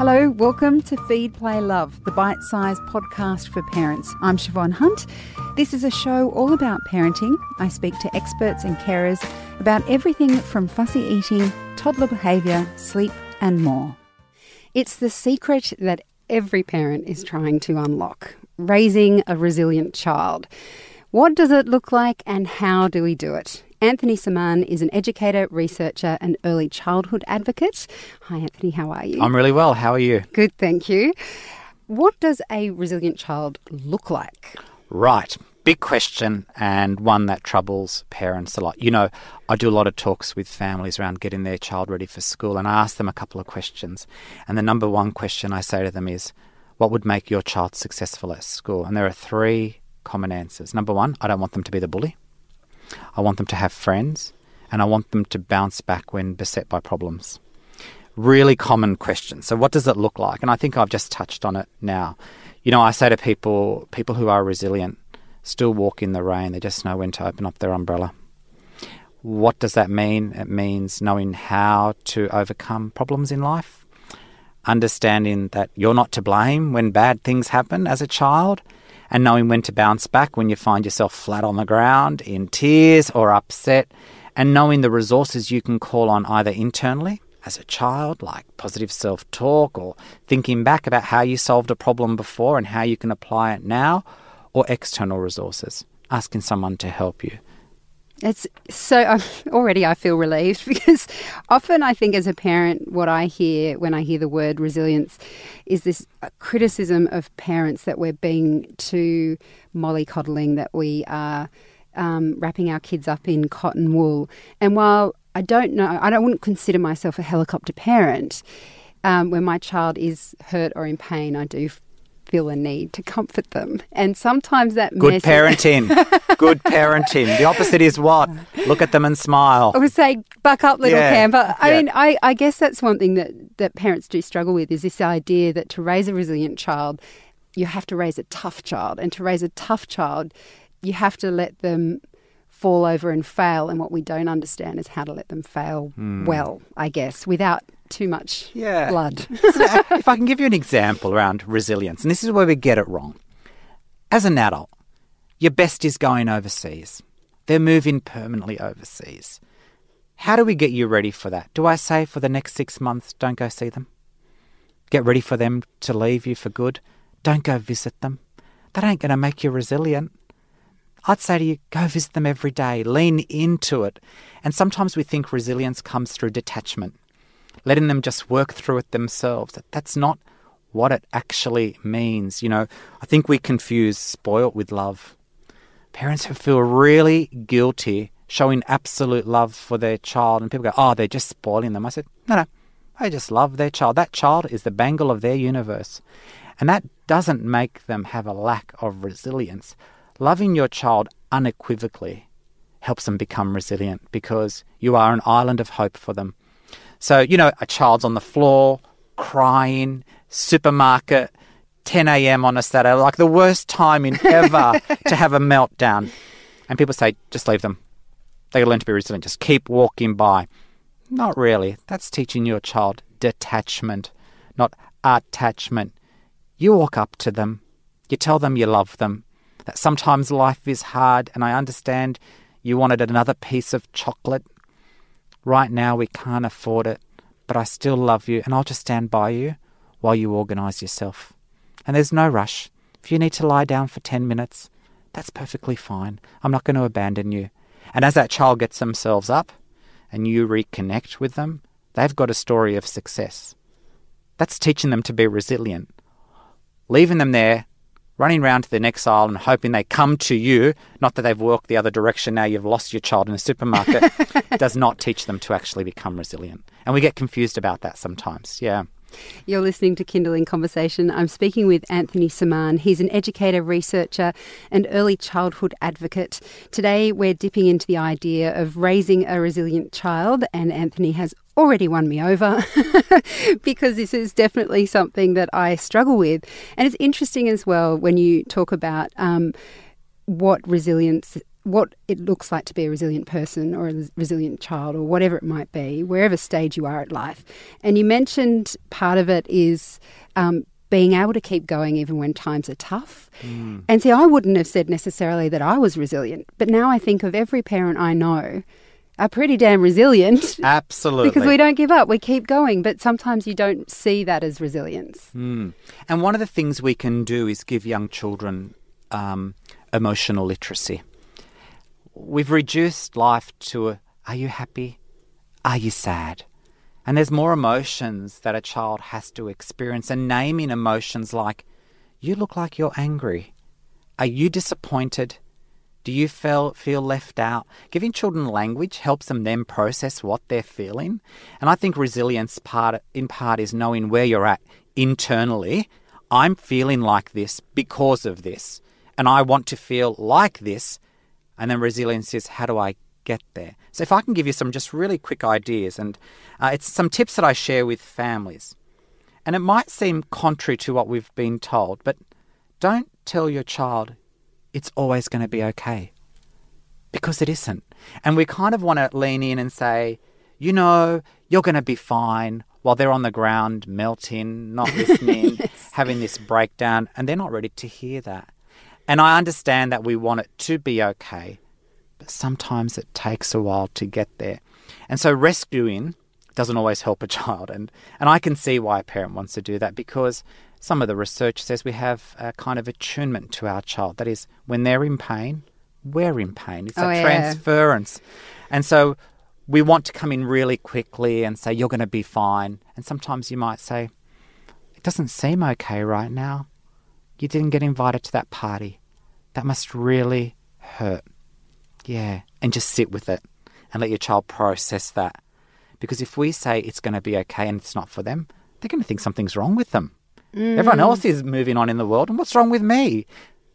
Hello, welcome to Feed, Play, Love, the bite sized podcast for parents. I'm Siobhan Hunt. This is a show all about parenting. I speak to experts and carers about everything from fussy eating, toddler behaviour, sleep, and more. It's the secret that every parent is trying to unlock raising a resilient child. What does it look like and how do we do it? Anthony Semann is an educator, researcher, and early childhood advocate. Hi, Anthony, how are you? I'm really well. How are you? Good, thank you. What does a resilient child look like? Right. Big question and one that troubles parents a lot. You know, I do a lot of talks with families around getting their child ready for school, and I ask them a couple of questions. And the number one question I say to them is, What would make your child successful at school? And there are three common answers. Number one, I don't want them to be the bully. I want them to have friends, and I want them to bounce back when beset by problems. Really common question. So, what does it look like? And I think I've just touched on it now. You know, I say to people, people who are resilient still walk in the rain, they just know when to open up their umbrella. What does that mean? It means knowing how to overcome problems in life, understanding that you're not to blame when bad things happen as a child, and knowing when to bounce back when you find yourself flat on the ground, in tears or upset, and knowing the resources you can call on either internally as a child, like positive self talk or thinking back about how you solved a problem before and how you can apply it now, or external resources, asking someone to help you. It's so um, already I feel relieved because often I think as a parent, what I hear when I hear the word resilience is this uh, criticism of parents that we're being too mollycoddling, that we are um, wrapping our kids up in cotton wool. And while I don't know, I don't wouldn't consider myself a helicopter parent. Um, when my child is hurt or in pain, I do feel a need to comfort them. And sometimes that Good message- parenting. Good parenting. The opposite is what? Look at them and smile. I would say, buck up, little Yeah. I yeah. mean, I, I guess that's one thing that, that parents do struggle with is this idea that to raise a resilient child, you have to raise a tough child. And to raise a tough child, you have to let them fall over and fail. And what we don't understand is how to let them fail hmm. well, I guess, without too much. Yeah. blood. if I can give you an example around resilience, and this is where we get it wrong. As an adult, your best is going overseas. They're moving permanently overseas. How do we get you ready for that? Do I say for the next six months, don't go see them? Get ready for them to leave you for good? Don't go visit them. That ain't going to make you resilient. I'd say to you, go visit them every day, lean into it. And sometimes we think resilience comes through detachment letting them just work through it themselves. That That's not what it actually means. You know, I think we confuse spoilt with love. Parents who feel really guilty showing absolute love for their child, and people go, oh, they're just spoiling them. I said, no, no, they just love their child. That child is the bangle of their universe. And that doesn't make them have a lack of resilience. Loving your child unequivocally helps them become resilient because you are an island of hope for them. So, you know, a child's on the floor, crying, supermarket, 10 a.m. on a Saturday, like the worst time in ever to have a meltdown. And people say, just leave them. They learn to be resilient. Just keep walking by. Not really. That's teaching your child detachment, not attachment. You walk up to them. You tell them you love them. That sometimes life is hard, and I understand you wanted another piece of chocolate Right now, we can't afford it, but I still love you and I'll just stand by you while you organise yourself. And there's no rush. If you need to lie down for 10 minutes, that's perfectly fine. I'm not going to abandon you. And as that child gets themselves up and you reconnect with them, they've got a story of success. That's teaching them to be resilient. Leaving them there, running round to the next aisle and hoping they come to you, not that they've walked the other direction now you've lost your child in a supermarket, does not teach them to actually become resilient. And we get confused about that sometimes. Yeah. You're listening to Kindling Conversation. I'm speaking with Anthony Semann. He's an educator, researcher, and early childhood advocate. Today, we're dipping into the idea of raising a resilient child, and Anthony has already won me over because this is definitely something that I struggle with. And it's interesting as well when you talk about um, what resilience what it looks like to be a resilient person or a resilient child or whatever it might be, wherever stage you are at life. And you mentioned part of it is um, being able to keep going even when times are tough. Mm. And see, I wouldn't have said necessarily that I was resilient, but now I think of every parent I know are pretty damn resilient. Absolutely. because we don't give up, we keep going, but sometimes you don't see that as resilience. Mm. And one of the things we can do is give young children um, emotional literacy. We've reduced life to a, are you happy? Are you sad? And there's more emotions that a child has to experience, and naming emotions like, you look like you're angry. Are you disappointed? Do you feel, feel left out? Giving children language helps them then process what they're feeling. And I think resilience part in part is knowing where you're at internally. I'm feeling like this because of this, and I want to feel like this. And then resilience is how do I get there? So if I can give you some just really quick ideas, and uh, it's some tips that I share with families. And it might seem contrary to what we've been told, but don't tell your child it's always going to be okay because it isn't. And we kind of want to lean in and say, you know, you're going to be fine while they're on the ground melting, not listening, yes. having this breakdown, and they're not ready to hear that. And I understand that we want it to be okay, but sometimes it takes a while to get there. And so rescuing doesn't always help a child. And, and I can see why a parent wants to do that because some of the research says we have a kind of attunement to our child. That is, when they're in pain, we're in pain. It's oh, a yeah. transference. And so we want to come in really quickly and say, you're going to be fine. And sometimes you might say, it doesn't seem okay right now. You didn't get invited to that party. That must really hurt. Yeah. And just sit with it and let your child process that. Because if we say it's going to be okay and it's not for them, they're going to think something's wrong with them. Mm. Everyone else is moving on in the world, and what's wrong with me?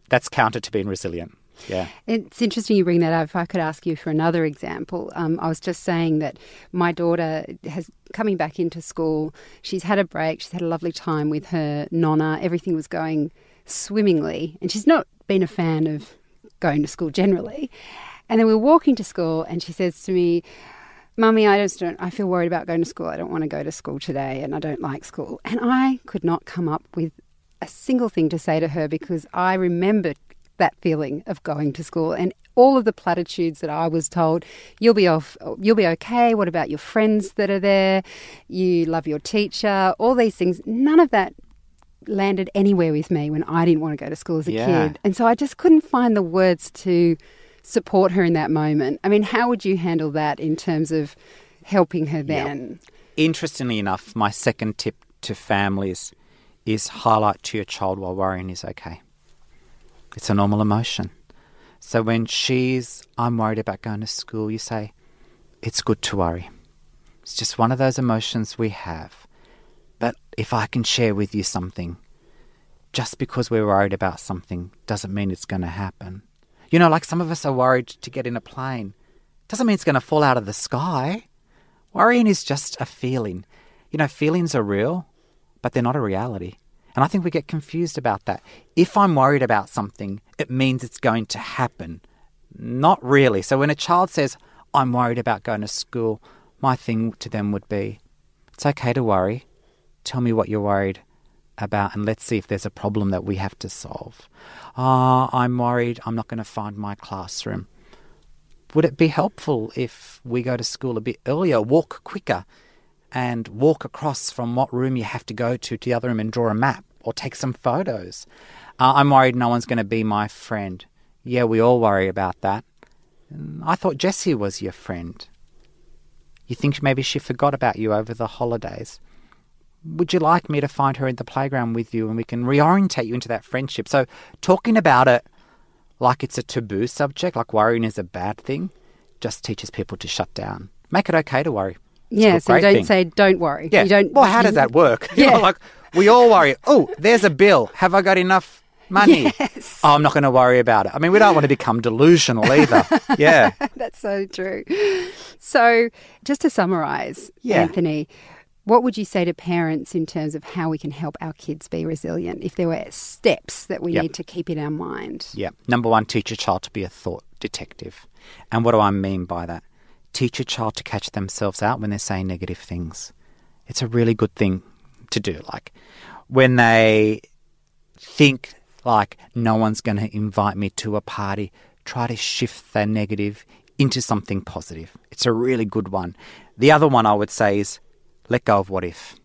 That's counter to being resilient. Yeah. It's interesting you bring that up. If I could ask you for another example, um, I was just saying that my daughter has coming back into school. She's had a break. She's had a lovely time with her nonna. Everything was going swimmingly, and she's not been a fan of going to school generally. And then we are walking to school, and she says to me, Mummy, I just don't, I feel worried about going to school. I don't want to go to school today and I don't like school. And I could not come up with a single thing to say to her because I remembered that feeling of going to school and all of the platitudes that I was told. You'll be off, you'll be okay. What about your friends that are there? You love your teacher, all these things. None of that landed anywhere with me when I didn't want to go to school as a yeah. kid. And so I just couldn't find the words to support her in that moment. I mean, how would you handle that in terms of helping her then? Interestingly enough, my second tip to families is highlight to your child while worrying is okay. It's a normal emotion. So when she's, I'm worried about going to school, you say, it's good to worry. It's just one of those emotions we have. But if I can share with you something, just because we're worried about something doesn't mean it's going to happen. You know, like some of us are worried to get in a plane. Doesn't mean it's going to fall out of the sky. Worrying is just a feeling. You know, feelings are real, but they're not a reality. And I think we get confused about that. If I'm worried about something, it means it's going to happen. Not really. So when a child says, I'm worried about going to school, my thing to them would be, it's okay to worry. Tell me what you're worried about, and let's see if there's a problem that we have to solve. Ah, oh, I'm worried I'm not going to find my classroom. Would it be helpful if we go to school a bit earlier, walk quicker, and walk across from what room you have to go to to the other room and draw a map or take some photos? Uh, I'm worried no one's going to be my friend. Yeah, we all worry about that. I thought Jessie was your friend. You think maybe she forgot about you over the holidays would you like me to find her in the playground with you and we can reorientate you into that friendship? So, talking about it like it's a taboo subject, like worrying is a bad thing, just teaches people to shut down. Make it okay to worry. It's yeah, so you don't thing. say don't worry. Yeah. You don't, well, how does that work? Yeah. You know, like we all worry. Oh, there's a bill. Have I got enough money? Yes. Oh, I'm not going to worry about it. I mean, we don't want to become delusional either. Yeah. That's so true. So, just to summarize, yeah. Anthony, What would you say to parents in terms of how we can help our kids be resilient? If there were steps that we Yep. need to keep in our mind. Yeah. Number one, teach your child to be a thought detective. And what do I mean by that? Teach your child to catch themselves out when they're saying negative things. It's a really good thing to do. Like when they think like no one's going to invite me to a party, try to shift their negative into something positive. It's a really good one. The other one I would say is let go of what if.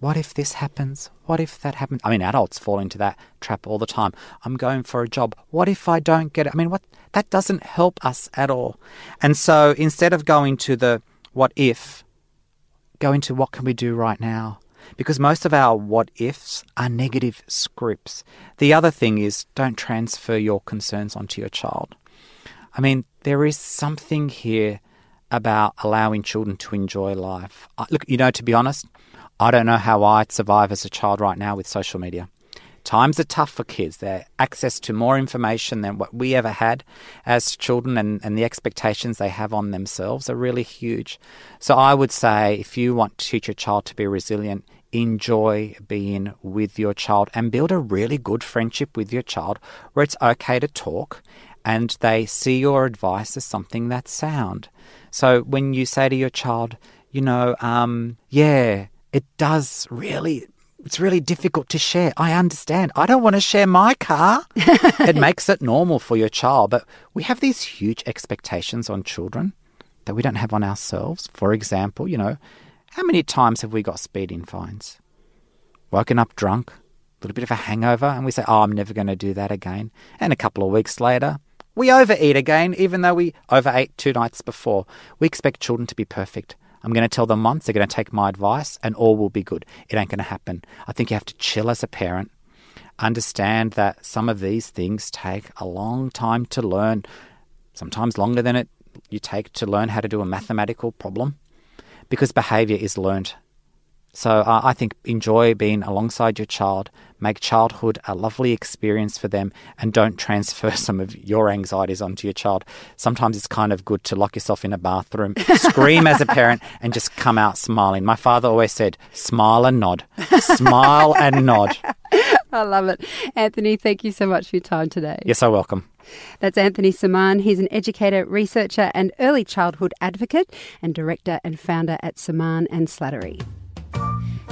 What if this happens? What if that happens? I mean, adults fall into that trap all the time. I'm going for a job. What if I don't get it? I mean, what that doesn't help us at all. And so instead of going to the what if, go into what can we do right now? Because most of our what ifs are negative scripts. The other thing is don't transfer your concerns onto your child. I mean, there is something here about allowing children to enjoy life. I- Look, you know, to be honest, I don't know how I'd survive as a child right now with social media. Times are tough for kids. They're access to more information than what we ever had as children, and, and the expectations they have on themselves are really huge. So I would say if you want to teach your child to be resilient, enjoy being with your child and build a really good friendship with your child where it's okay to talk and they see your advice as something that's sound. So when you say to your child, you know, um, yeah, it does really, it's really difficult to share. I understand. I don't want to share my car. it makes it normal for your child. But we have these huge expectations on children that we don't have on ourselves. For example, you know, how many times have we got speeding fines? Woken up drunk, a little bit of a hangover, and we say, oh, I'm never going to do that again. And a couple of weeks later, we overeat again, even though we overate two nights before. We expect children to be perfect. I'm going to tell them once, they're going to take my advice, and all will be good. It ain't going to happen. I think you have to chill as a parent, understand that some of these things take a long time to learn, sometimes longer than it you take to learn how to do a mathematical problem, because behavior is learnt so uh, I think enjoy being alongside your child, make childhood a lovely experience for them, and don't transfer some of your anxieties onto your child. Sometimes it's kind of good to lock yourself in a bathroom, scream as a parent, and just come out smiling. My father always said, smile and nod, smile and nod. I love it. Anthony, thank you so much for your time today. You're so welcome. That's Anthony Semann. He's an educator, researcher, and early childhood advocate, and director and founder at Semann and Slattery.